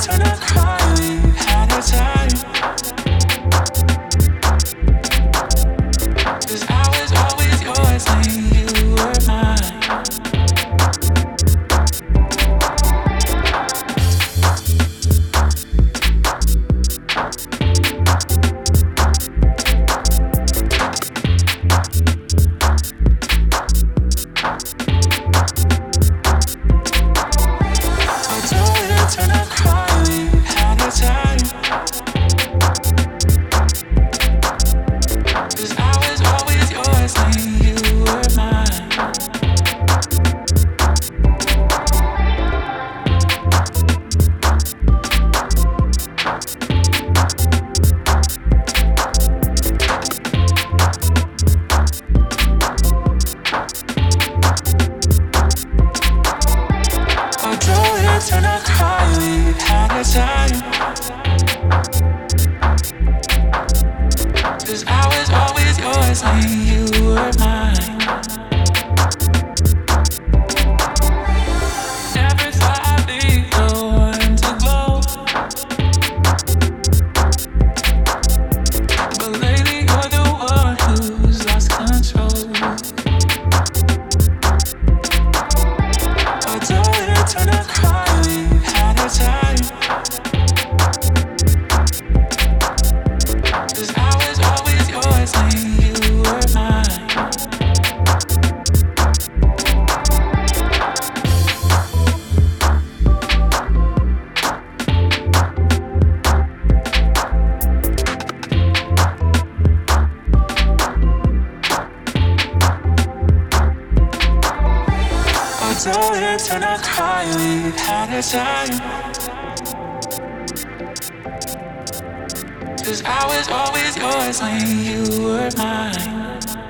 turn up. lost in a highway, time. Cause I was always yours and you were mine. Darling, turn to cry. We've had our time. Cause I was always yours when you were mine.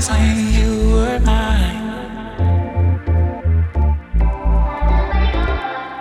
as me.